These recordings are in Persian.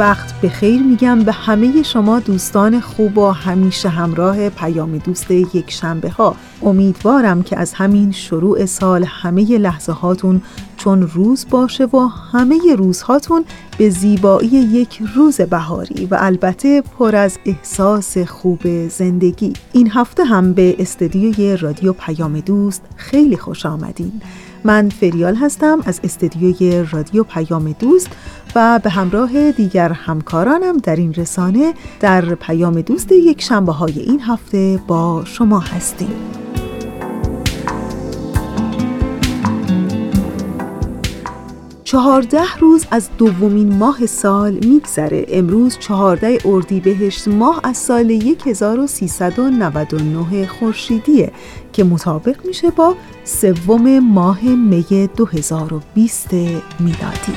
وقت به خیر میگم. به همه شما دوستان خوب و همیشه همراه پیام دوست یک شنبه ها. امیدوارم که از همین شروع سال همه لحظه هاتون چون روز باشه و همه روزهاتون به زیبایی یک روز بهاری و البته پر از احساس خوب زندگی. این هفته هم به استدیوی رادیو پیام دوست خیلی خوش آمدین. من فریال هستم از استدیوی رادیو پیام دوست و به همراه دیگر همکارانم در این رسانه در پیام دوست یک شنبه های این هفته با شما هستیم. چهارده روز از دومین ماه سال میگذره. امروز چهارده اردیبهشت ماه از سال 1399 خورشیدیه که مطابق میشه با سوم ماه می 2020 میلادی.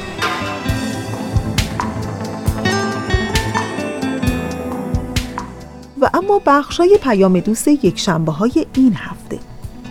و اما بخشای پیام دوست یک شنبه های این هفته.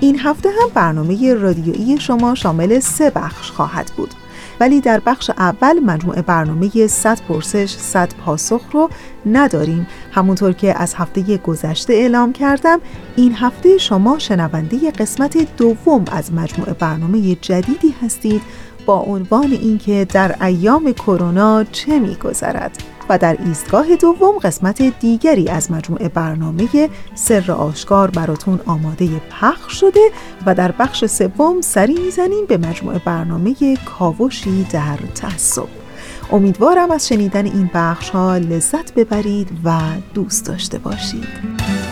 این هفته هم برنامه رادیویی شما شامل سه بخش خواهد بود. ولی در بخش اول مجموعه برنامه 100 پرسش 100 پاسخ رو نداریم. همونطور که از هفته گذشته اعلام کردم این هفته شما شنونده قسمت دوم از مجموعه برنامه جدیدی هستید با عنوان اینکه در ایام کرونا چه میگذرد. و در ایستگاه دوم قسمت دیگری از مجموعه برنامه سر آشکار براتون آماده پخش شده و در بخش سوم سری می‌زنیم به مجموعه برنامه کاوشی در تعصب. امیدوارم از شنیدن این بخش ها لذت ببرید و دوست داشته باشید.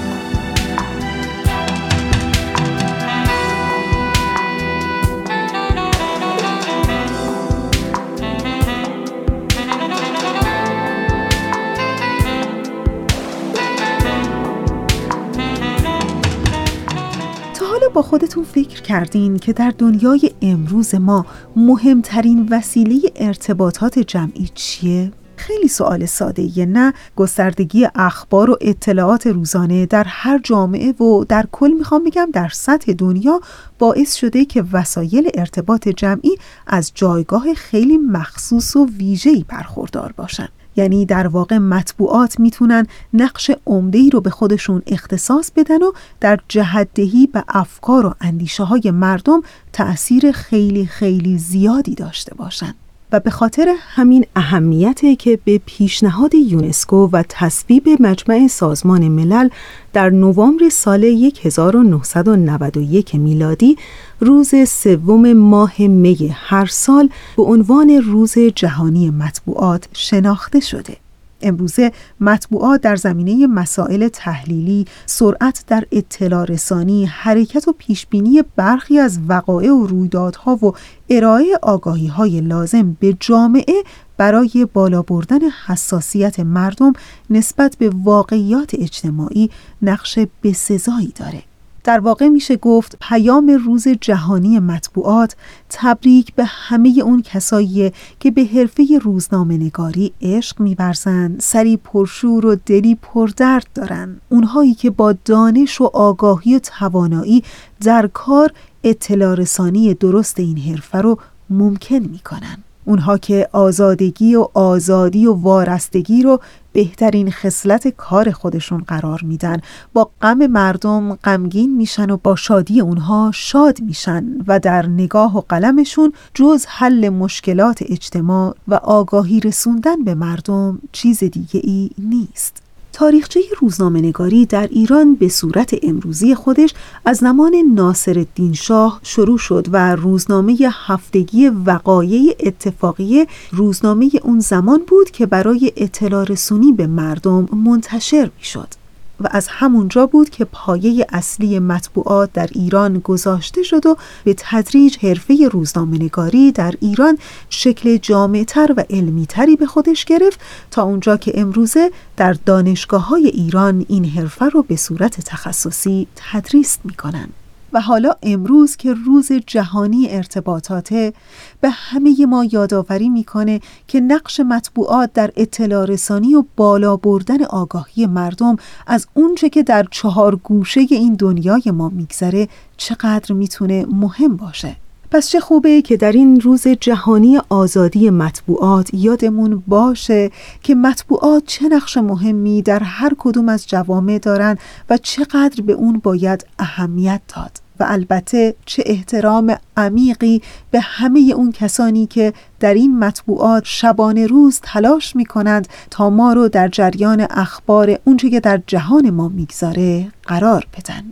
خودتون فکر کردین که در دنیای امروز ما مهمترین وسیله ارتباطات جمعی چیه؟ خیلی سوال ساده یه نه گستردگی اخبار و اطلاعات روزانه در هر جامعه و در کل می‌خوام بگم در سطح دنیا باعث شده که وسایل ارتباط جمعی از جایگاه خیلی مخصوص و ویژه‌ای برخوردار باشن یعنی در واقع مطبوعات می‌تونن نقش عمده‌ای رو به خودشون اختصاص بدن و در جهدهی به افکار و اندیشه های مردم تأثیر خیلی خیلی زیادی داشته باشند. و به خاطر همین اهمیته که به پیشنهاد یونسکو و تصویب مجمع سازمان ملل در نوامبر سال 1991 میلادی روز سوم ماه می هر سال به عنوان روز جهانی مطبوعات شناخته شده. امروزه مطبوعات در زمینه مسائل تحلیلی، سرعت در اطلاع رسانی، حرکت و پیشبینی برخی از وقایع و رویدادها و ارائه آگاهی های لازم به جامعه برای بالا بردن حساسیت مردم نسبت به واقعیات اجتماعی نقش بسزایی داره. در واقع میشه گفت پیام روز جهانی مطبوعات تبریک به همه اون کسایی که به حرفه روزنامه نگاری عشق میورزند سری پرشور و دلی پردرد دارن. اونهایی که با دانش و آگاهی و توانایی در کار اطلاع رسانی درست این حرفه رو ممکن می‌کنن. اونها که آزادگی و آزادی و وارستگی رو بهترین خصلت کار خودشون قرار میدن. با غم مردم غمگین میشن و با شادی اونها شاد میشن و در نگاه و قلمشون جز حل مشکلات اجتماع و آگاهی رسوندن به مردم چیز دیگه ای نیست. تاریخچه روزنامه‌نگاری در ایران به صورت امروزی خودش از زمان ناصر شاه شروع شد و روزنامه هفتگی وقایع اتفاقی روزنامه اون زمان بود که برای اطلاع رسونی به مردم منتشر می شد. و از همونجا بود که پایه اصلی مطبوعات در ایران گذاشته شد و به تدریج حرفه روزنامه‌نگاری در ایران شکل جامعتر و علمیتری به خودش گرفت تا اونجا که امروزه در دانشگاه های ایران این حرفه رو به صورت تخصصی تدریس می‌کنند. و حالا امروز که روز جهانی ارتباطاته به همه ما یادآوری می‌کنه که نقش مطبوعات در اطلاع رسانی و بالا بردن آگاهی مردم از اونچه که در چهار گوشه این دنیای ما میگذره چقدر می‌تونه مهم باشه. پس چه خوبه که در این روز جهانی آزادی مطبوعات یادمون باشه که مطبوعات چه نقش مهمی در هر کدوم از جوامع دارن و چقدر به اون باید اهمیت داد. و البته چه احترام عمیقی به همه اون کسانی که در این مطبوعات شبانه روز تلاش می کنند تا ما رو در جریان اخبار اونچه که در جهان ما می‌گذاره قرار بدن.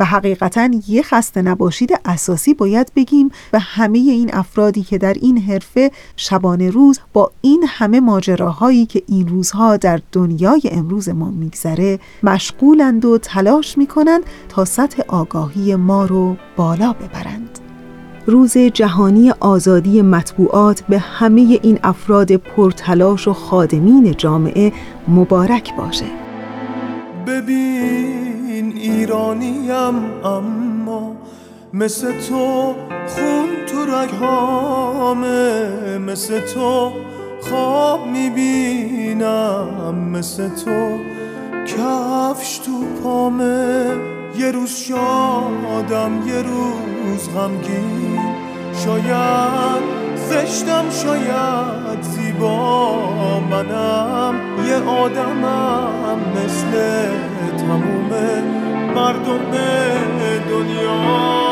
و حقیقتا یه خسته نباشید اساسی باید بگیم و همه این افرادی که در این حرفه شبانه روز با این همه ماجراهایی که این روزها در دنیای امروز ما میگذره مشغولند و تلاش می‌کنند تا سطح آگاهی ما رو بالا ببرند. روز جهانی آزادی مطبوعات به همه این افراد پرتلاش و خادمین جامعه مبارک باشه. ببین ایرانیم اما مثل تو خون تو رگهامه مثل تو خواب می‌بینم مثل تو کفش تو پامه. یه روز شادم یه روز غمگین. شاید زشتم شاید زیبا منم. یه آدمم مثل تمومه مردم دنیا.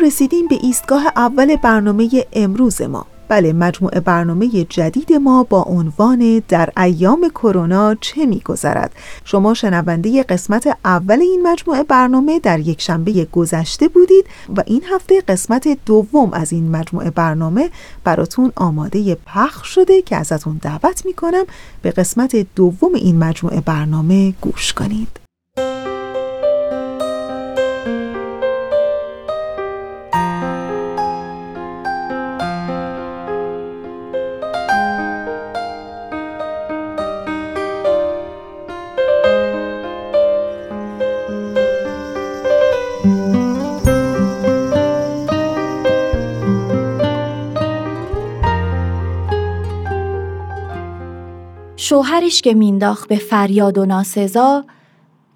رسیدیم به ایستگاه اول برنامه امروز ما. بله مجموعه برنامه جدید ما با عنوان در ایام کرونا چه میگذرد؟ شما شنونده قسمت اول این مجموعه برنامه در یک شنبه گذشته بودید و این هفته قسمت دوم از این مجموعه برنامه براتون آماده پخش شده که ازتون دعوت می‌کنم به قسمت دوم این مجموعه برنامه گوش کنید. شوهرش که مینداخت به فریاد و ناسزا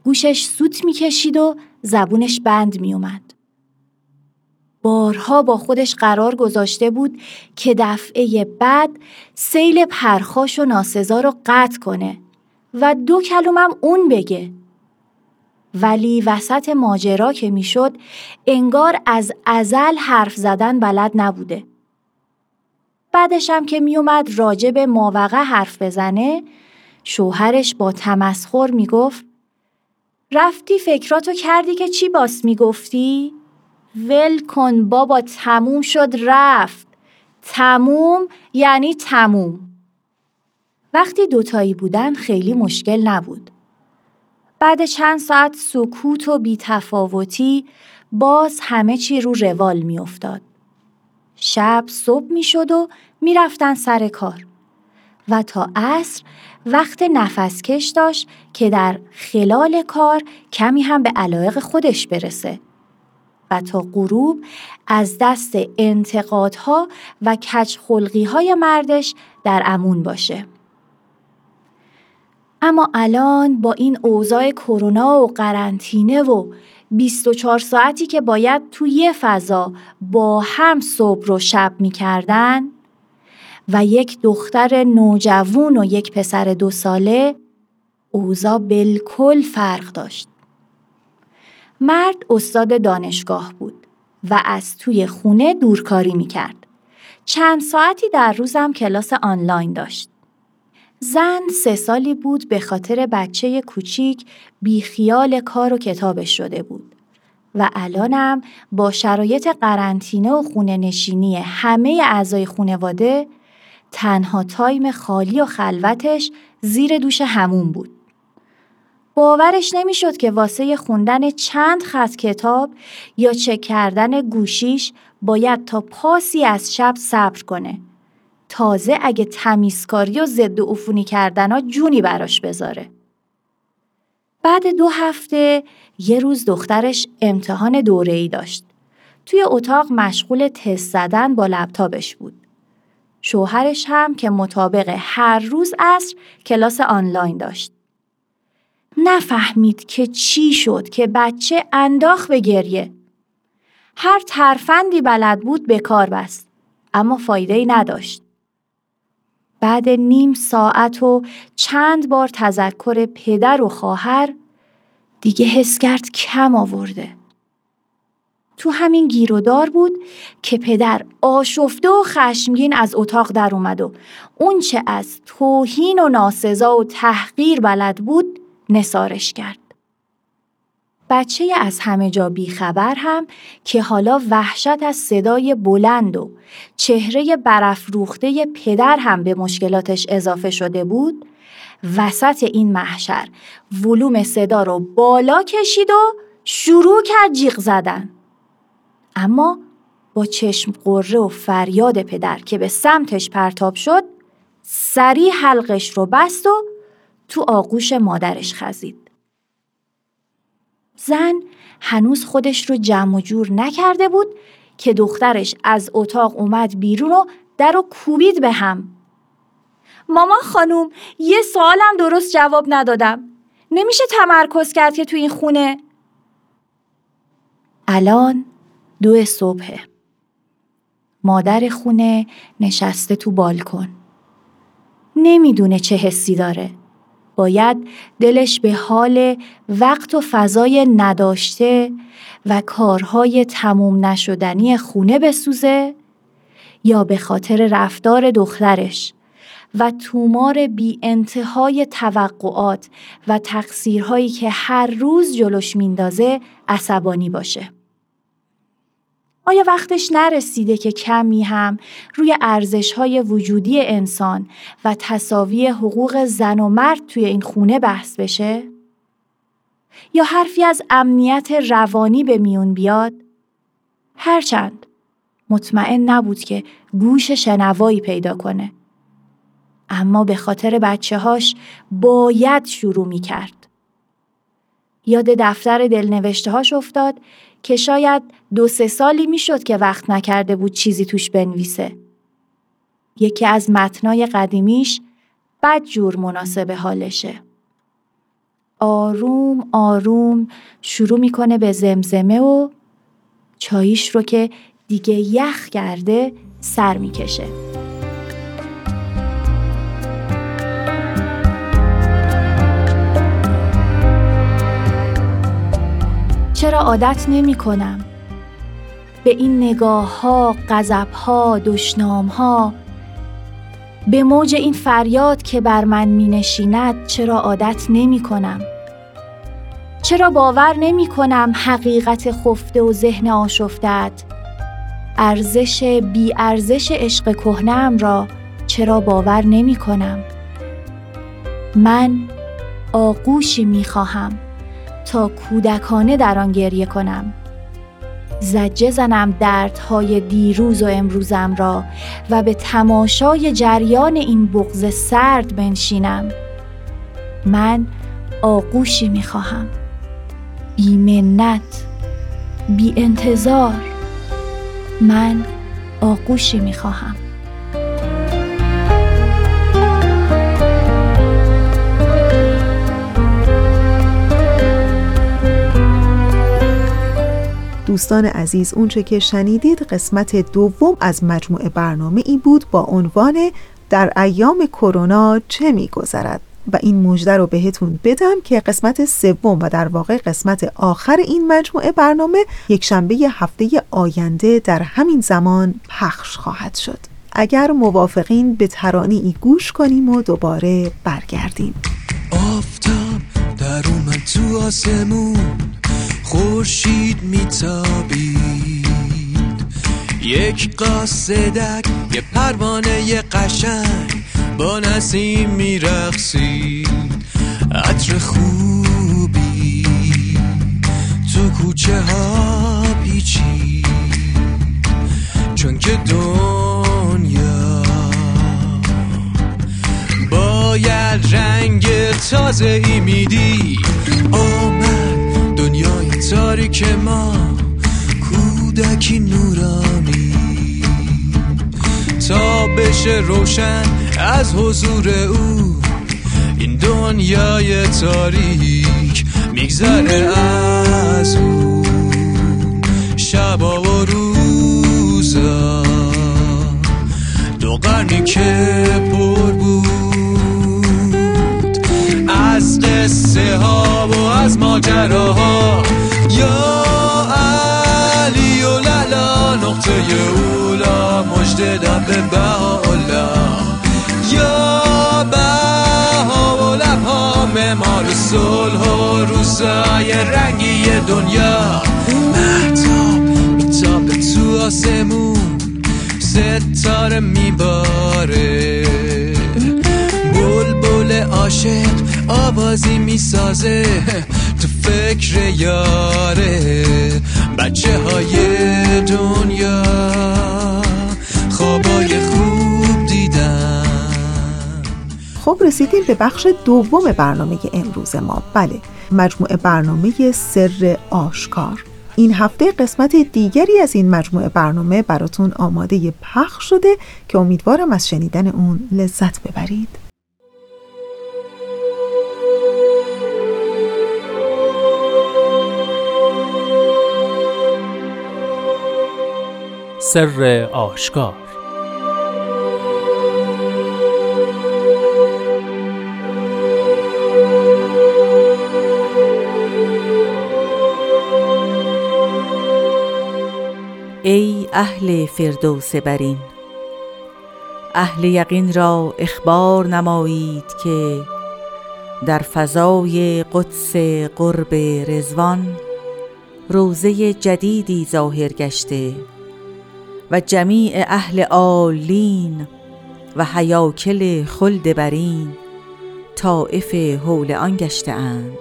گوشش سوت می‌کشید و زبونش بند میومد. بارها با خودش قرار گذاشته بود که دفعه بعد سیل پرخاش و ناسزا رو قطع کنه و دو کلمم اون بگه. ولی وسط ماجرا که می‌شد انگار از ازل حرف زدن بلد نبوده. بعدشم که میومد راجع به ماوقع حرف بزنه شوهرش با تمسخر می‌گفت رفتی فکراتو کردی که چی باس می‌گفتی؟ ول کن بابا تموم شد رفت. تموم یعنی تموم. وقتی دوتایی بودن خیلی مشکل نبود. بعد چند ساعت سکوت و بیتفاوتی باز همه چی رو روال میافتاد. شب صبح می شد و می رفتن سر کار و تا عصر وقت نفس کش داشت که در خلال کار کمی هم به علایق خودش برسه و تا غروب از دست انتقادها و کج های مردش در امون باشه. اما الان با این اوضاع کرونا و قرنطینه و 24 ساعتی که باید توی یه فضا با هم صبح رو شب می‌کردن و یک دختر نوجوون و یک پسر دو ساله اوضاع بالکل فرق داشت. مرد استاد دانشگاه بود و از توی خونه دورکاری می‌کرد. چند ساعتی در روزم کلاس آنلاین داشت. زن سه سالی بود به خاطر بچه کوچیک بیخیال کار و کتابش شده بود و الانم با شرایط قرنطینه و خونه نشینی همه اعضای خونواده تنها تایم خالی و خلوتش زیر دوش همون بود. باورش نمی‌شد که واسه خوندن چند خط کتاب یا چک کردن گوشیش باید تا پاسی از شب صبر کنه. تازه اگه تمیزکاری و ضد و عفونی کردن ها جونی براش بذاره. بعد دو هفته یه روز دخترش امتحان دوره ای داشت. توی اتاق مشغول تست زدن با لپتاپش بود. شوهرش هم که مطابق هر روز عصر کلاس آنلاین داشت. نفهمید که چی شد که بچه انداخ به گریه. هر ترفندی بلد بود به کار بست. اما فایده ای نداشت. بعد نیم ساعت و چند بار تذکر پدر و خواهر دیگه حس کرد کم آورده. تو همین گیرودار بود که پدر آشفته و خشمگین از اتاق در اومد و اون چه از توهین و ناسزا و تحقیر بلد بود نسارش کرد. بچه از همه جا بیخبر هم که حالا وحشت از صدای بلند و چهره برافروخته پدر هم به مشکلاتش اضافه شده بود وسط این محشر ولوم صدا رو بالا کشید و شروع کرد جیغ زدن. اما با چشم قره و فریاد پدر که به سمتش پرتاب شد سریع حلقش رو بست و تو آغوش مادرش خزید. زن هنوز خودش رو جمع و جور نکرده بود که دخترش از اتاق اومد بیرون و در رو کوبید به هم. مامان خانوم یه سوالم درست جواب ندادم. نمیشه تمرکز کرد که تو این خونه؟ الان دو صبحه. مادر خونه نشسته تو بالکن. نمی‌دونه چه حسی داره. باید دلش به حال وقت و فضای نداشته و کارهای تموم نشدنی خونه بسوزه یا به خاطر رفتار دخترش و تومار بی انتهای توقعات و تقصیرهایی که هر روز جلوش میندازه عصبانی باشه. آیا وقتش نرسیده که کمی هم روی ارزش های وجودی انسان و تصاوی حقوق زن و مرد توی این خونه بحث بشه؟ یا حرفی از امنیت روانی به میون بیاد؟ هرچند مطمئن نبود که گوش شنوایی پیدا کنه. اما به خاطر بچه هاش باید شروع می کرد. یاد دفتر دلنوشته هاش افتاد که شاید دو سه سالی می‌شد که وقت نکرده بود چیزی توش بنویسه. یکی از متنای قدیمیش بد جور مناسب حالشه. آروم آروم شروع می‌کنه به زمزمه و چاییش رو که دیگه یخ کرده سر می‌کشه. چرا عادت نمی کنم؟ به این نگاه ها، غذب ها، دشنام ها به موج این فریاد که بر من می نشیند چرا عادت نمی کنم؟ چرا باور نمی کنم حقیقت خفته و ذهن آشفتت ارزش بی ارزش عشق کهنم را چرا باور نمی کنم؟ من آغوشی می خواهم تا کودکانه در آن گریه کنم. زجه زنم دردهای دیروز و امروزم را و به تماشای جریان این بغز سرد بنشینم. من آغوشی می‌خواهم بی منت بی انتظار. من آغوشی می‌خواهم دوستان عزیز اونچه که شنیدید قسمت دوم از مجموعه برنامه ای بود با عنوان در ایام کرونا چه میگذرد؟ و این مژده رو بهتون بدم که قسمت سوم و در واقع قسمت آخر این مجموعه برنامه یک شنبه هفته آینده در همین زمان پخش خواهد شد. اگر موافقین به ترانی ای گوش کنیم و دوباره برگردیم. آفتاب در اومد تو آسمون. خورشید میتابید. یک قاصدک یه پروانه قشنگ با نسیم میرقصید. عطر خوبی تو کوچه ها پیچید. چون که دنیا باید رنگ تازه ای میدی دنیای تاریک ما کودکی نورانی. تا بشه روشن از حضور او. این دنیای تاریک میگذره از او. شبا و روزا. دو قرنی که پر بود. از قصه ها و از ماجراها. یا علی و للا نقطه اولا مجد دم به بهاءالله. یا بها و لبها معمار صلح و روزای رنگی دنیا. مهتاب میتابه تو آسمون ستاره میباره. بلبل عاشق آوازی می‌سازه. فکر یاره بچه های دنیا. خوابای خوب دیدن خب رسیدیم به بخش دوم برنامه امروز ما. بله مجموعه برنامه سر آشکار. این هفته قسمت دیگری از این مجموعه برنامه براتون آماده پخش شده که امیدوارم از شنیدن اون لذت ببرید. سر آشکار. ای اهل فردوس برین اهل یقین را اخبار نمایید که در فضای قدس قرب رضوان روضه جدیدی ظاهر گشته. و جمیع اهل عالین و هیاکل خلد برین طائف حول آن گشته اند.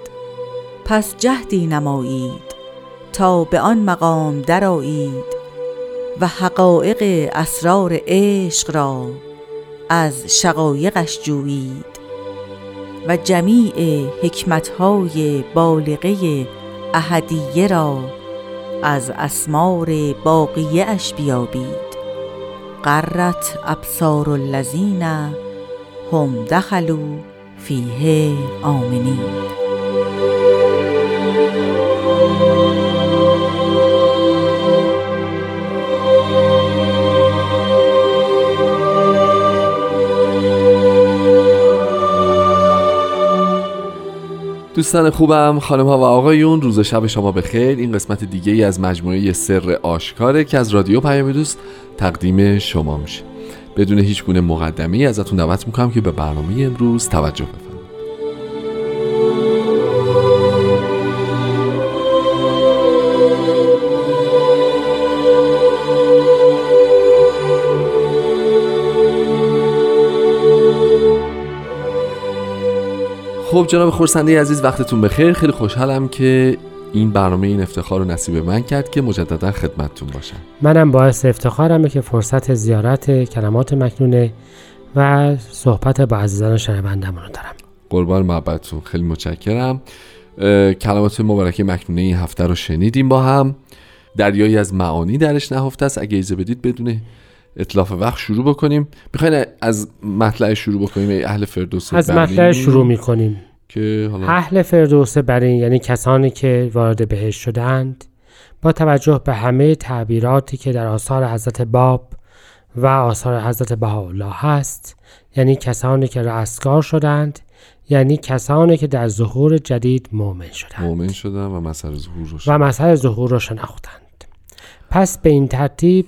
پس جهدی نمایید تا به آن مقام درآیید و حقایق اسرار عشق را از شقایقش جویید و جمیع حکمتهای بالغه احدیه را از اسمار باقیه اش بیابید. قرت ابصار الذین هم دخلوا فیه آمنین. دوستان خوبم خانم ها و آقایون روز شب شما بخیر. این قسمت دیگه ای از مجموعه سر آشکاره که از رادیو پیام دوست تقدیم شما میشه. بدون هیچ گونه مقدمی ازتون دعوت می‌کنم که به برنامه امروز توجه بفرمایید. خب جناب خورسنده عزیز وقتتون بخیر. خیلی خوشحالم که این برنامه این افتخار رو نصیب من کرد که مجددا خدمتتون باشم. منم باعث افتخارمه که فرصت زیارت کلمات مکنونه و صحبت با عزیزان شنوندمون رو دارم. قربان محبتتون. خیلی متشکرم. کلمات مبارکه مکنونه این هفته رو شنیدیم با هم. دریایی از معانی درش نهفته است. اگه اجازه بدید بدون اطلاف وقت شروع بکنیم. می‌خواین از مطلع شروع بکنیم اهل فردوس از؟ مطلع شروع می‌کنیم. که حالا اهل فردوس برین یعنی کسانی که وارد بهشت شدند با توجه به همه تعبیراتی که در آثار حضرت باب و آثار حضرت بهاءالله هست یعنی کسانی که رستگار شدند یعنی کسانی که در ظهور جدید مؤمن شدند مؤمن شدن و مسئله ظهور رو و ظهور را شناختند. پس به این ترتیب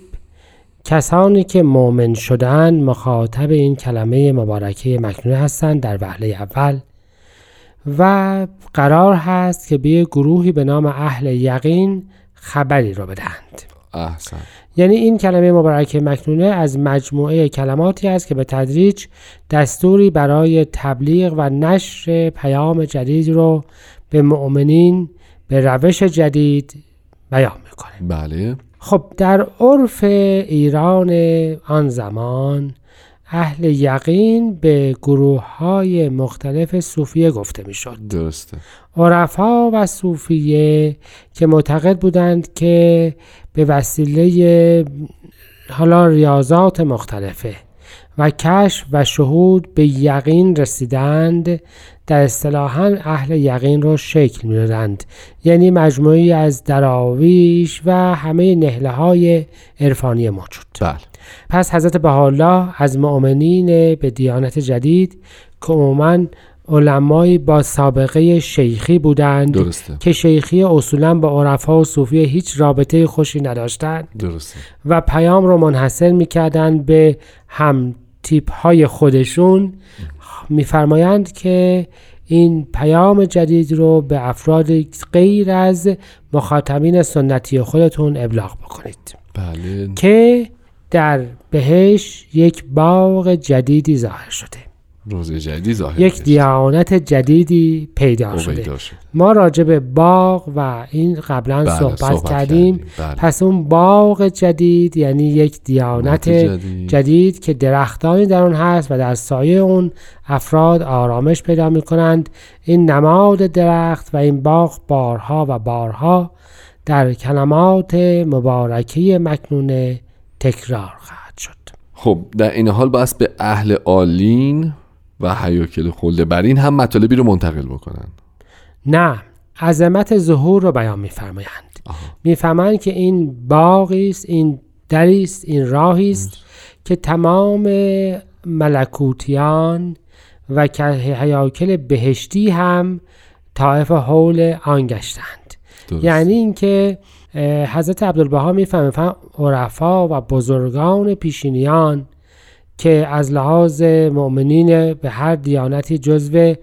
کسانی که مؤمن شدند مخاطب این کلمه مبارکه مکنونه هستند در وهله اول و قرار هست که به گروهی به نام اهل یقین خبری را بدهند. احسن. یعنی این کلمه مبارکه مکنونه از مجموعه کلماتی است که به تدریج دستوری برای تبلیغ و نشر پیام جدید رو به مؤمنین به روش جدید بیان می‌کنه. بله. خب در عرف ایران آن زمان اهل یقین به گروه های مختلف صوفیه گفته می‌شد. درسته. عرفا و صوفیه که معتقد بودند که به وسیله حالا ریاضات مختلفه و کشف و شهود به یقین رسیدند در اصطلاحا اهل یقین رو شکل می‌دادند. یعنی مجموعی از دراویش و همه نهله های عرفانی موجود. بله. پس حضرت بهاءالله از مؤمنین به دیانت جدید که عموما علمایی با سابقه شیخی بودند درسته. که شیخی اصولا با عرفا و صوفیه هیچ رابطه خوشی نداشتند. درسته. و پیام رو منحصر می‌کردند به هم تیپ های خودشون میفرمایند که این پیام جدید رو به افراد غیر از مخاطبین سنتی خودتون ابلاغ بکنید. بله. که در بهش یک باغ جدیدی ظاهر شده. روزه جدیدی ظاهر یک. دیانت جدیدی پیدا شده اویدا شد ما راجع به باغ و این قبلا بله، صحبت, صحبت کردیم. بله. پس اون باغ جدید یعنی یک دیانت جدید. جدید. که درختانی در اون هست و در سایه اون افراد آرامش پیدا می کنند این نماد درخت و این باغ بارها و بارها در کلمات مبارکه مکنونه تکرار خواهد شد خب در این حال باید به اهل آلین و حیاکل خلده برین هم مطالبی رو منتقل بکنن. نه عظمت ظهور رو بیان میفرمایند. می‌فهمند که این باغی است این دری است این راهی است که تمام ملکوتیان و که حیاکل بهشتی هم طائف حول آن گشتند. درست. یعنی اینکه حضرت عبدالبها می‌فهمند عرفا و بزرگان پیشینیان که از لحاظ مؤمنین به هر دیانتی جزو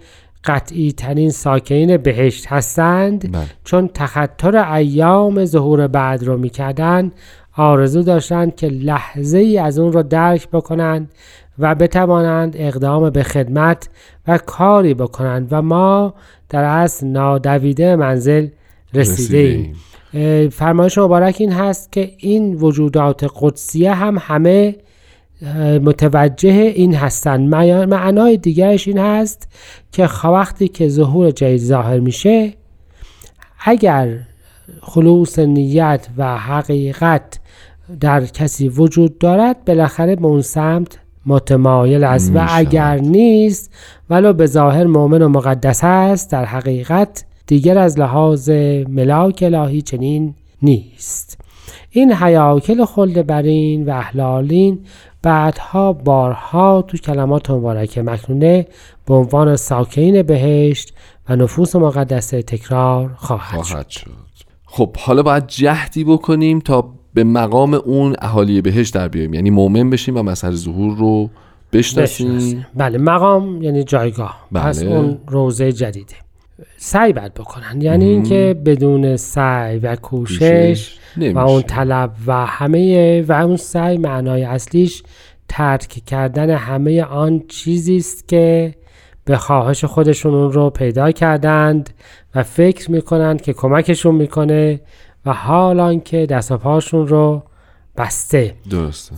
قطعی ترین ساکنین بهشت هستند بله. چون تخطر ایام ظهور بعد رو می‌کردن آرزو داشتند که لحظه ای از اون رو درک بکنند و بتوانند اقدام به خدمت و کاری بکنند و ما در اصل نادویده منزل رسیده ایم رسیده‌ایم. فرمایش مبارک این هست که این وجودات قدسیه هم همه متوجه این هستند معیا- معنای دیگرش این هست که وقتی که ظهور جدید ظاهر میشه اگر خلوص نیت و حقیقت در کسی وجود دارد بالاخره به اون سمت متمایل است. و. اگر نیست ولو به ظاهر مؤمن و مقدس است در حقیقت دیگر از لحاظ ملاک الهی چنین نیست. این حیاکل خلد برین و احلالین بعدها بارها تو کلمات مبارکه مکنونه به عنوان ساکین بهشت و نفوس مقدسه تکرار خواهد خواهد شد. خب حالا باید جهدی بکنیم تا به مقام اون اهالی بهش در بیاییم. یعنی مؤمن بشیم و مسئله ظهور رو بشناسیم. بشناسیم. بله مقام یعنی جایگاه. بله. پس اون روزه جدیده. سعی باید بکنن. یعنی اینکه بدون سعی و کوشش. کوشش و نمیشه. اون طلب و همه و اون سعی معنای اصلیش ترک کردن همه آن چیزی است که به خواهش خودشون اون رو پیدا کردند و فکر می‌کنند که کمکشون می‌کنه و حالان که دست و پاشون رو بسته. درسته.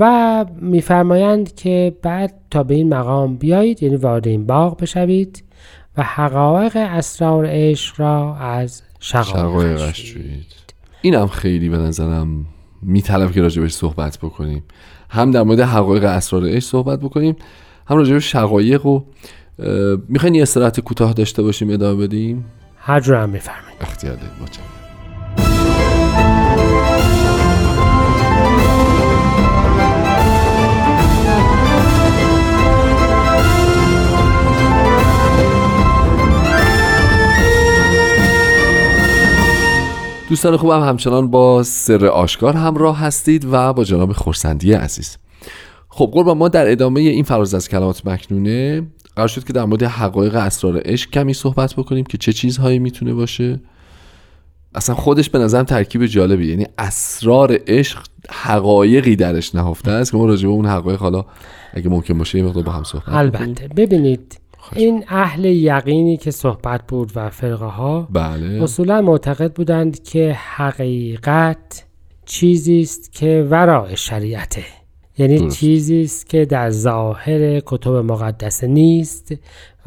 و میفرمایند که بعد تا به این مقام بیایید یعنی وارد این باغ بشوید و حقایق اسرار عشق را از شقایقش جویید این هم خیلی به نظرم میطلب که راجبش صحبت بکنیم. هم در مورد حقایق اسرار عشق صحبت بکنیم هم راجب شقایق و می‌خواین یه استراحت کوتاه داشته باشیم ادامه بدیم؟ هر جور هم میفرمایید. اختیار دارید دوستان خوبم همچنان با سر آشکار همراه هستید و با جناب خورسندی عزیز. خب قربان ما در ادامه این فراز از کلمات مکنونه قرار شد که در مورد حقایق اسرار عشق کمی صحبت بکنیم که چه چیزهایی می‌تونه باشه. اصلا خودش به نظرم ترکیب جالبی یعنی اسرار عشق حقایقی درش نهفته است که ما راجع به اون حقایق حالا اگه ممکن باشه یه مقدار با هم صحبت. البته. ببینید این اهل یقینی که صحبت بود و فرقه ها بله. اصولا معتقد بودند که حقیقت چیزی است که ورای شریعته. یعنی. چیزی است که در ظاهر کتب مقدسه نیست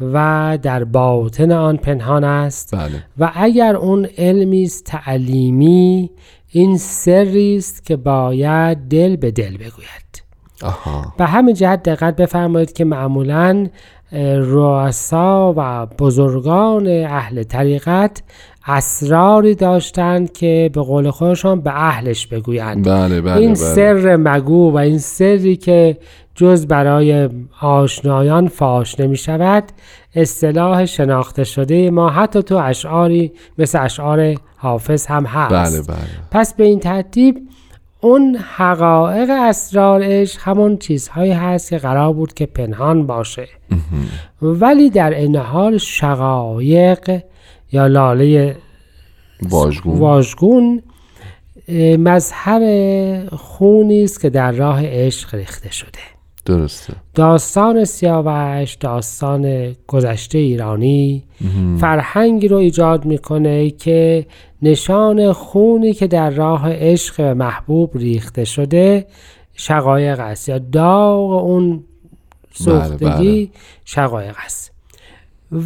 و در باطن آن پنهان است. بله. و اگر اون علمی است تعلیمی این سری است که باید دل به دل بگوید. آها. به همین جهت دقت بفرمایید که معمولا رؤسا و بزرگان اهل طریقت اسراری داشتند که به قول خودشان به اهلش بگویند. بله بله این بله. سر مگو و این سری که جز برای آشنایان فاش نمی شود اصطلاح شناخته شده ما حتی تو اشعاری مثل اشعار حافظ هم هست. بله بله. پس به این ترتیب اون حقایق اسرارش همون چیزهایی هست که قرار بود که پنهان باشه. ولی در این حال شقایق یا لاله واژگون. واژگون مظهر خونی است که در راه عشق ریخته شده. درسته. داستان سیاوش داستان گذشته ایرانی فرهنگی رو ایجاد می‌کنه که نشان خونی که در راه عشق محبوب ریخته شده شقایق است یا داغ اون سوختگی شقایق است.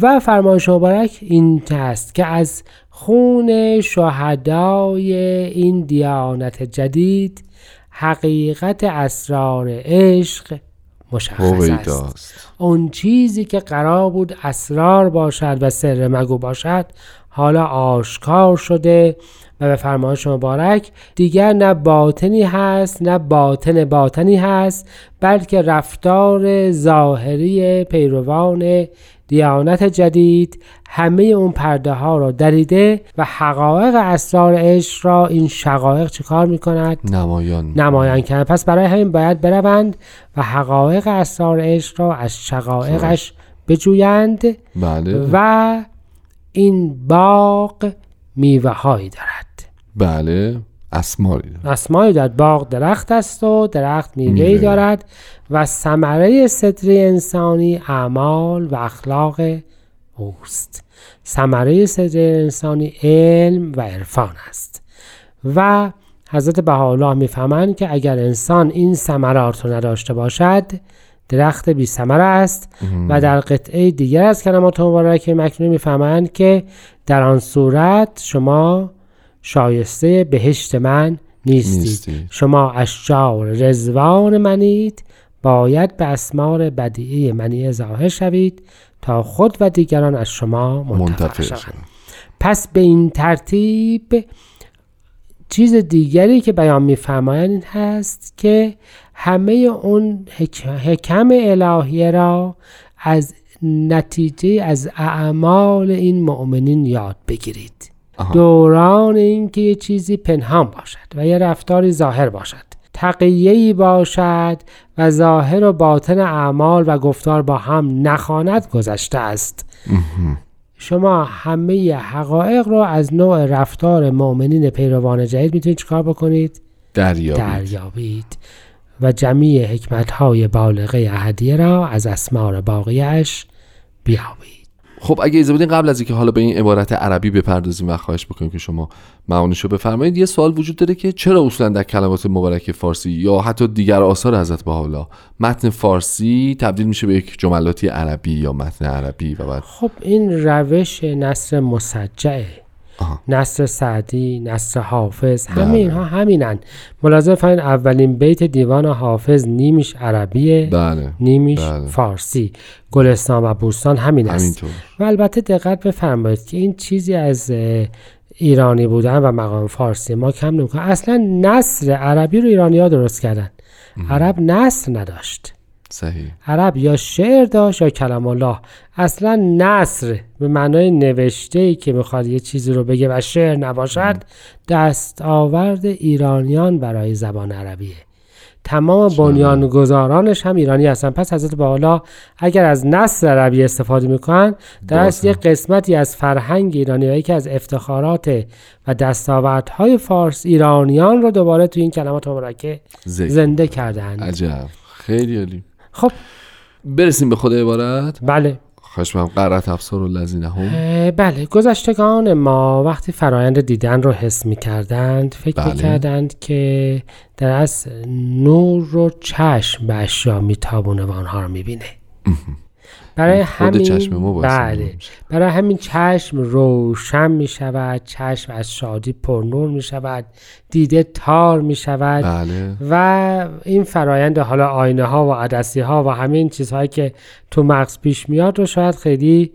و فرمایش مبارک این است که از خون شهدای این دیانت جدید حقیقت اسرار عشق مشخص است. اون چیزی که قرار بود اسرار باشد و سر مگو باشد حالا آشکار شده و به فرمایش مبارک دیگر نه باطنی هست نه باطن باطنی هست بلکه رفتار ظاهری پیروان دیانت جدید همه اون پرده ها را دریده و حقایق اسرار عشق را این شقایق چیکار می‌کند؟ نمایان. نمایان کرد پس برای همین باید بروند و حقایق اسرار عشق را از شقایقش بجویند بله. و این باغ میوه هایی دارد. بله. اسماری داره. اسمایی دارد باغ درخت است و درخت میوه. دارد و ثمره صدری انسانی اعمال و اخلاق اوست ثمره صدری انسانی علم و عرفان است و حضرت بهاءالله می‌فهمند که اگر انسان این ثمرات رو نداشته باشد درخت بی ثمره است و در قطعه دیگر از کلمات مبارکه مکنون می‌فهمند که در آن صورت شما شایسته بهشت من نیستید نیستی. شما اشجار رزوان منید باید به اسمار بدیعی منی ظاهر شوید تا خود و دیگران از شما منتفع شوند. پس به این ترتیب چیز دیگری که بیان میفرمایند این هست که همه اون حک- حکم الهیه را از نتیجه از اعمال این مؤمنین یاد بگیرید. دوران اینکه یه چیزی پنهان باشد و یه رفتاری ظاهر باشد. تقیهی باشد و ظاهر و باطن اعمال و گفتار با هم نخواند گذشته است. شما همه حقایق رو از نوع رفتار مؤمنین پیروان جدید می‌تونید چیکار بکنید؟ دریابید. دریابید. و جمیع حکمتهای بالغه اهدیه را از اسمار باقیش بیابید. خب اگه اجازه بدین قبل از اینکه حالا به این عبارت عربی بپردازیم و خواهش بکنیم که شما معانیشو بفرمایید یه سوال وجود داره که چرا اصولا در کلمات مبارک فارسی یا حتی دیگر آثار حضرت بهاءالله متن فارسی تبدیل میشه به یک جملاتی عربی یا متن عربی و بعد؟ خب این روش نصر مسجعه. آها. نصر سعدی نصر حافظ همه بله. اینها همینن. ملاحظه فرمایید اولین بیت دیوان حافظ نیمیش عربیه بله. نیمیش بله. فارسی. گلستان و بوستان همین است همینطور. و البته دقت بفرمایید که این چیزی از ایرانی بودن و مقام فارسی ما کم نمی‌کنه اصلا نصر عربی رو ایرانی ها درست کردن. عرب نصر نداشت. صحیح. عرب یا شعر داشت یا کلام الله. اصلا نصر به معنای نوشته ای که می‌خواد یه چیزی رو بگه و شعر نباشد دستاورد ایرانیان برای زبان عربیه. تمام بنیانگذارانش هم ایرانی هستن. پس حضرت بالا اگر از نصر عربی استفاده می‌کنن در اصل یک قسمتی از فرهنگ ایرانی و یکی از افتخارات و دستاوردهای فارس ایرانیان رو دوباره تو این کلمات مبارکه. زنده کردند عجب. خیلی عالی. خب. برسیم به خود عبارت؟ بله. خواهش می‌کنم قرأت افسار و لذینه هم. بله. گذشتگان ما وقتی فرایند دیدن رو حس می کردند فکر بله. می کردند که در از نور رو چشم به اشیا می تابونه و آنها رو می بینه برای همین چشم ما بله. برای همین چشم روشن می شود چشم از شادی پرنور می شود دیده تار می شود بله. و این فرایند حالا آینه ها و عدسی ها و همه این چیزهایی که تو مغز پیش میاد رو شاید خیلی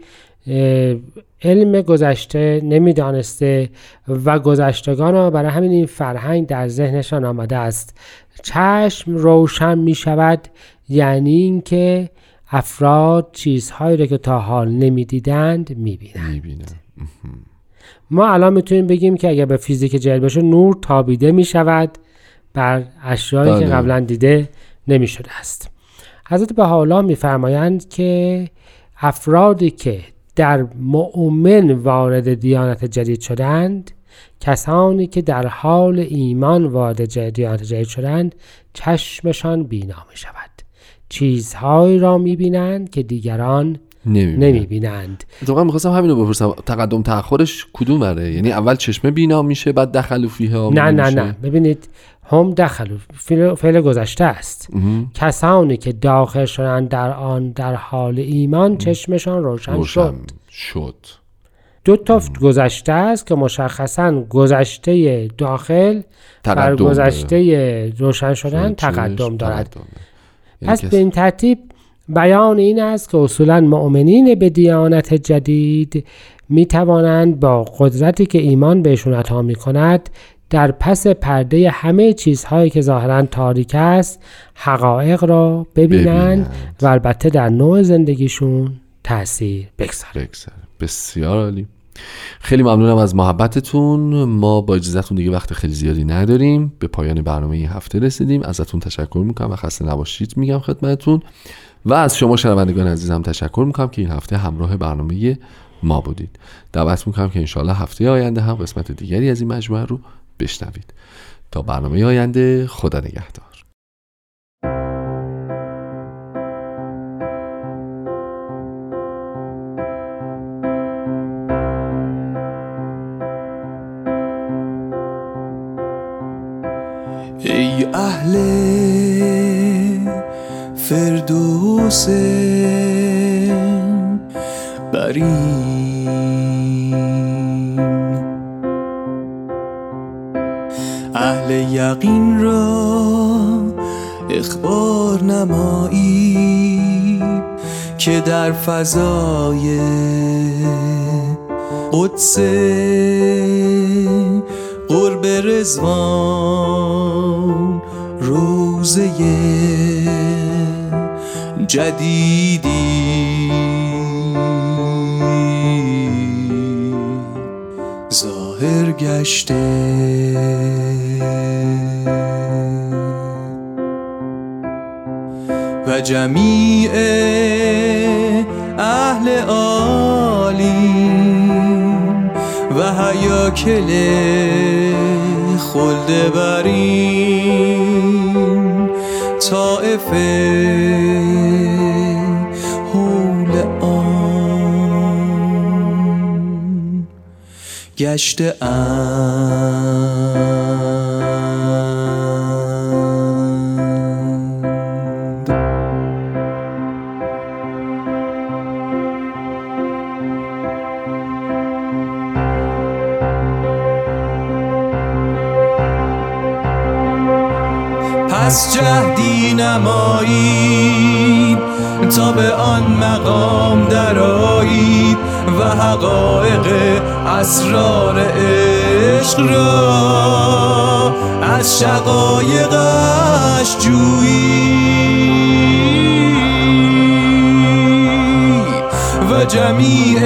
علم گذشته نمی‌دانسته و گذشتگان ها برای همین این فرهنگ در ذهنشان آمده است. چشم روشن می شود یعنی اینکه افراد چیزهایی رو که تا حال نمی‌دیدند می‌بینند. می‌بینم ما الان می‌تونیم بگیم که اگر به فیزیک جل بشه نور تابیده می شود بر اشیایی که بله. قبلا دیده نمی شده است. حضرت بهاءالله میفرمایند که افرادی که در مؤمن وارد دیانت جدید شدند کسانی که در حال ایمان وارد دیانت جدید شدند چشمشان بینا می شود چیزهایی را می بینند که دیگران نمی‌بینم نمی بینند اتفاقا می‌خواستم همین رو بپرسم. تقدم تاخرش کدوم بره یعنی اول چشمه بینا میشه بعد دخل فیه ها نه نه میشه؟ نه ببینید هم دخلو فعل, فعل گذشته است. کسانی که داخل شدن در آن در حال ایمان چشمشان روشن, روشن شد. شد. دو تا گذشته است که مشخصا گذشته داخل بر. گذشته روشن شدن تقدم دارد. تقدمه. پس به این ترتیب بیان این است که اصولا مؤمنین به دیانت جدید می توانند با قدرتی که ایمان بهشون عطا می کند در پس پرده همه چیزهایی که ظاهرا تاریک است حقایق را ببینند ببینند. و البته در نوع زندگیشون تاثیر بگذارند. بسیار عالی. خیلی ممنونم از محبتتون. ما با اجازهتون دیگه وقت خیلی زیادی نداریم. به پایان برنامه این هفته رسیدیم. ازتون تشکر می‌کنم و خسته نباشید میگم خدمتتون. و از شما شنوندگان عزیزم تشکر می‌کنم که این هفته همراه برنامه ما بودید. دعوت می‌کنم که انشالله هفته آینده هم قسمت دیگری از این مجموعه رو بشنوید. تا برنامه آینده خدا نگهدار. ای اهل فردوس برین اهل یقین را اخبار نمایی که در فضای قدس قرب رزوان روزه جدیدی. ظاهر گشته. و جمیع اهل عالی و حیاکل خلد برین طائفه حول آن گشته پس جهدی نمایید تا به آن مقام درایید و حقایق اسرار عشق را از شقایقش جویید و جمیع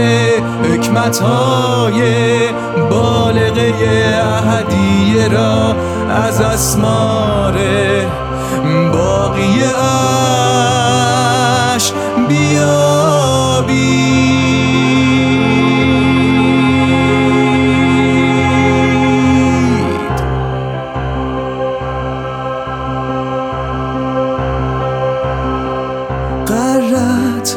حکمتهای بالغه اهدیه را از اسمار اش بیابی قرت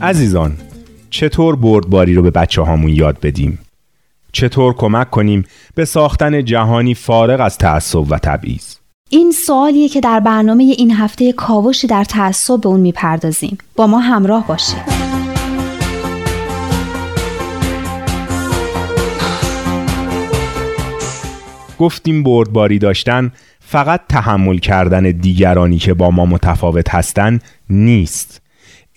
عزیزان چطور بردباری رو به بچه هامون یاد بدیم؟ چطور کمک کنیم به ساختن جهانی فارغ از تعصب و تبعیض؟ این سوالیه که در برنامه این هفته کاوشی در تعصب به اون می‌پردازیم با ما همراه باشید گفتیم بردباری داشتن فقط تحمل کردن دیگرانی که با ما متفاوت هستن نیست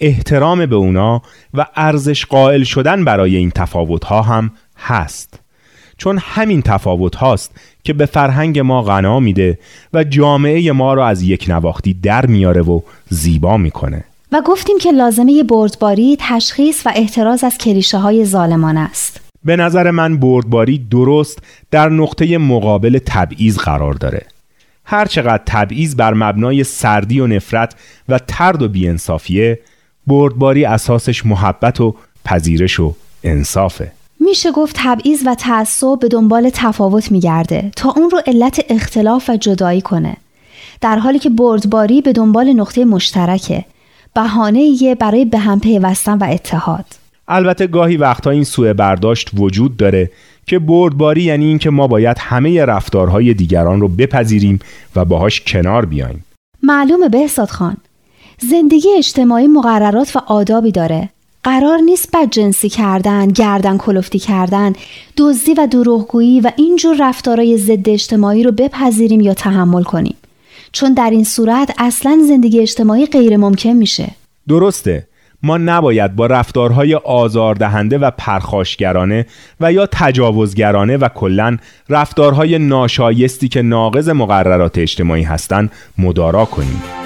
احترام به اونا و ارزش قائل شدن برای این تفاوت ها هم هست. چون همین تفاوت هاست که به فرهنگ ما غنا میده و جامعه ما رو از یک نواختی در میاره و زیبا می‌کنه. و گفتیم که لازمه بردباری تشخیص و احتراز از کلیشه های ظالمان است. به نظر من بردباری درست در نقطه مقابل تبعیض قرار داره. هرچقدر تبعیض بر مبنای سردی و نفرت و ترد و بیانصافیه بردباری اساسش محبت و پذیرش و انصافه. میشه گفت تبعیض و تعصب به دنبال تفاوت میگرده تا اون رو علت اختلاف و جدایی کنه. در حالی که بردباری به دنبال نقطه مشترکه بهانه برای به هم پیوستن و اتحاد. البته گاهی وقتا این سوء برداشت وجود داره که بردباری یعنی اینکه ما باید همه رفتارهای دیگران رو بپذیریم و باهاش کنار بیایم. معلومه بهزاد خان زندگی اجتماعی مقررات و آدابی داره قرار نیست بد جنسی کردن، گردن کلفتی کردن، دزدی و دروغگویی و اینجور رفتارهای ضد اجتماعی رو بپذیریم یا تحمل کنیم. چون در این صورت اصلا زندگی اجتماعی غیر ممکن میشه. درسته. ما نباید با رفتارهای آزاردهنده و پرخاشگرانه و یا تجاوزگرانه و کلا رفتارهای ناشایستی که ناقض مقررات اجتماعی هستند مدارا کنیم.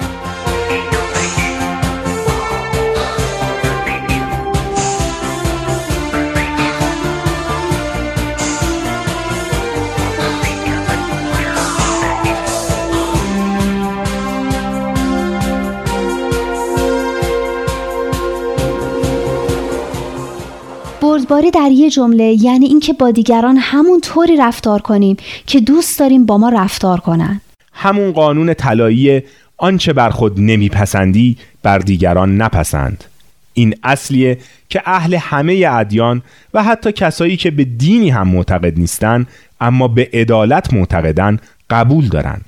بردباری در یه جمله یعنی اینکه با دیگران همون طوری رفتار کنیم که دوست داریم با ما رفتار کنن. همون قانون طلایی آنچه بر خود نمیپسندی بر دیگران نپسند. این اصلیه که اهل همه ادیان و حتی کسایی که به دینی هم معتقد نیستن اما به عدالت معتقدن قبول دارن.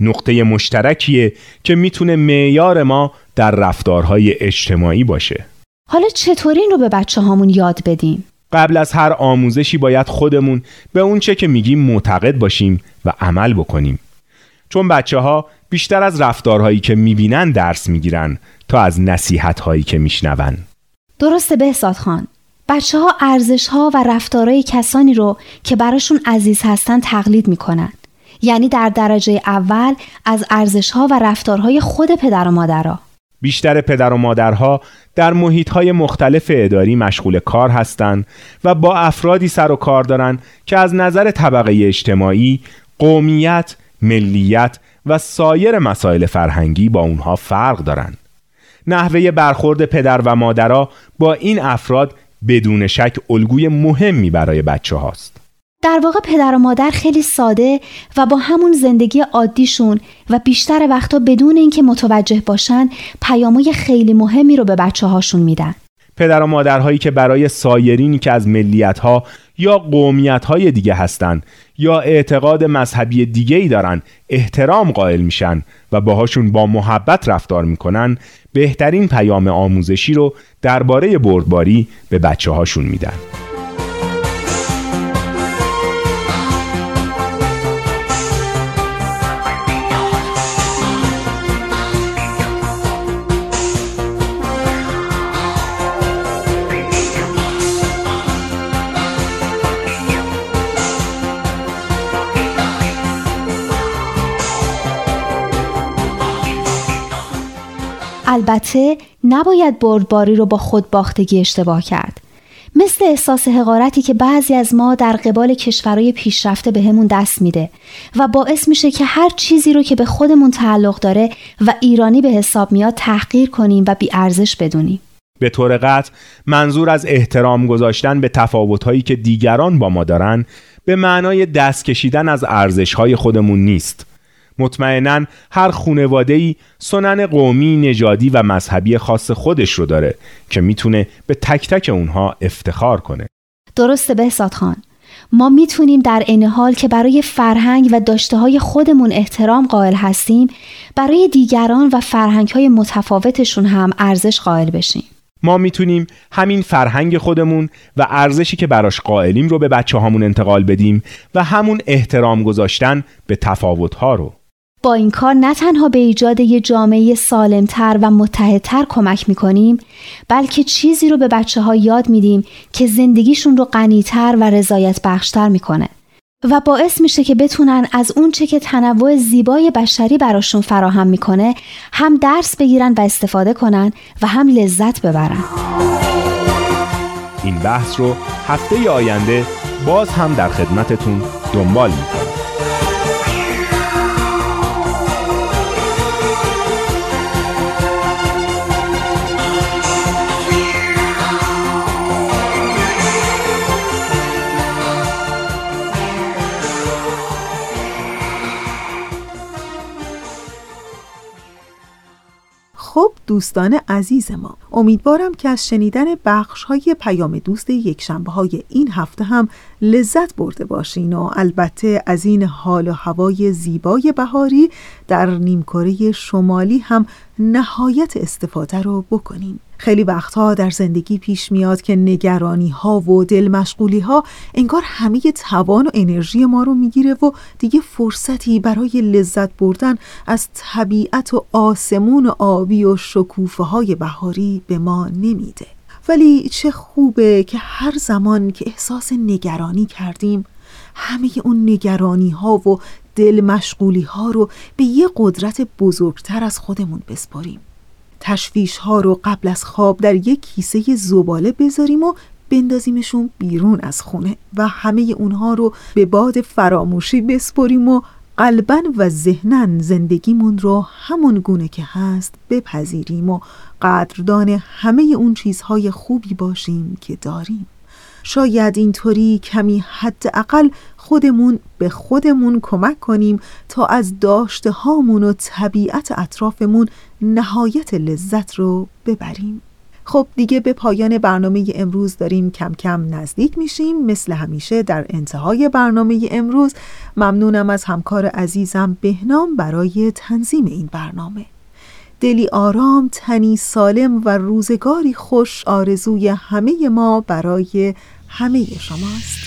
نقطه مشترکیه که می‌تونه معیار ما در رفتارهای اجتماعی باشه. حالا چطوری این رو به بچه هامون یاد بدیم؟ قبل از هر آموزشی باید خودمون به اون چه که میگیم معتقد باشیم و عمل بکنیم. چون بچه ها بیشتر از رفتارهایی که می‌بینن درس می‌گیرن تا از نصیحت هایی که میشنون. درسته بهزاد خان. بچه ها ارزش ها و رفتارهای کسانی رو که براشون عزیز هستن تقلید می‌کنن. یعنی در درجه اول از ارزش ها و رفتارهای خود پدر و مادرها. بیشتر پدر و مادرها در محیط های مختلف اداری مشغول کار هستند و با افرادی سر و کار دارند که از نظر طبقه اجتماعی، قومیت، ملیت و سایر مسائل فرهنگی با اونها فرق دارند. نحوه برخورد پدر و مادرها با این افراد بدون شک الگوی مهمی برای بچه هاست. در واقع پدر و مادر خیلی ساده و با همون زندگی عادیشون و بیشتر وقتا بدون اینکه متوجه باشن پیامای خیلی مهمی رو به بچه هاشون میدن. پدر و مادرهایی که برای سایرینی که از ملیت ها یا قومیت های دیگه هستند یا اعتقاد مذهبی دیگه ای دارن احترام قائل میشن و باهاشون با محبت رفتار می‌کنن بهترین پیام آموزشی رو درباره بردباری به بچه هاشون میدن. البته نباید بردباری رو با خود باختگی اشتباه کرد. مثل احساس حقارتی که بعضی از ما در قبال کشورهای پیشرفته به همون دست میده و باعث میشه که هر چیزی رو که به خودمون تعلق داره و ایرانی به حساب میاد تحقیر کنیم و بیارزش بدونیم. به طور قطع منظور از احترام گذاشتن به تفاوتهایی که دیگران با ما دارن به معنای دست کشیدن از ارزشهای خودمون نیست. مطمئنا هر خونواده ای سنن قومی، نژادی و مذهبی خاص خودش رو داره که می‌تونه به تک تک اونها افتخار کنه. درسته بهزاد خان. ما می‌تونیم در این حال که برای فرهنگ و داشته های خودمون احترام قائل هستیم برای دیگران و فرهنگ های متفاوتشون هم ارزش قائل بشیم. ما می‌تونیم همین فرهنگ خودمون و ارزشی که براش قائلیم رو به بچه هامون انتقال بدیم و همون احترام گذاشتن به تفاوت ها رو با این کار نه تنها به ایجاد یک جامعه سالمتر و متحدتر کمک می‌کنیم بلکه چیزی رو به بچه ها یاد میدیم که زندگیشون رو غنیتر و رضایت بخشتر می‌کنه. و باعث میشه که بتونن از اونچه که تنوع زیبای بشری براشون فراهم می‌کنه هم درس بگیرن و استفاده کنن و هم لذت ببرن. این بحث رو هفته آینده باز هم در خدمتتون دنبال می‌کنم. خب دوستان عزیز ما امیدوارم که از شنیدن بخش های پیام دوست یک شنبه های این هفته هم لذت برده باشین و البته از این حال و هوای زیبای بهاری در نیمکره شمالی هم نهایت استفاده رو بکنیم. خیلی وقتها در زندگی پیش میاد که نگرانی ها و دل مشغولی ها انگار همه توان و انرژی ما رو می‌گیره و دیگه فرصتی برای لذت بردن از طبیعت و آسمون و آبی و شکوفه های بهاری به ما نمیده. ولی چه خوبه که هر زمان که احساس نگرانی کردیم همه اون نگرانی ها و دل مشغولی ها رو به یه قدرت بزرگتر از خودمون بسپاریم. تشویش ها رو قبل از خواب در یک کیسه زباله بذاریم و بندازیمشون بیرون از خونه و همه اونها رو به باد فراموشی بسپریم و قلبا و ذهنا زندگیمون رو همون گونه که هست بپذیریم و قدردان همه اون چیزهای خوبی باشیم که داریم. شاید اینطوری کمی حداقل خودمون به خودمون کمک کنیم تا از داشته هامون و طبیعت اطرافمون نهایت لذت رو ببریم. خب دیگه به پایان برنامه امروز داریم کم کم نزدیک میشیم مثل همیشه در انتهای برنامه امروز. ممنونم از همکار عزیزم بهنام برای تنظیم این برنامه. دلی آرام تنی سالم و روزگاری خوش آرزوی همه ما برای همه شماست.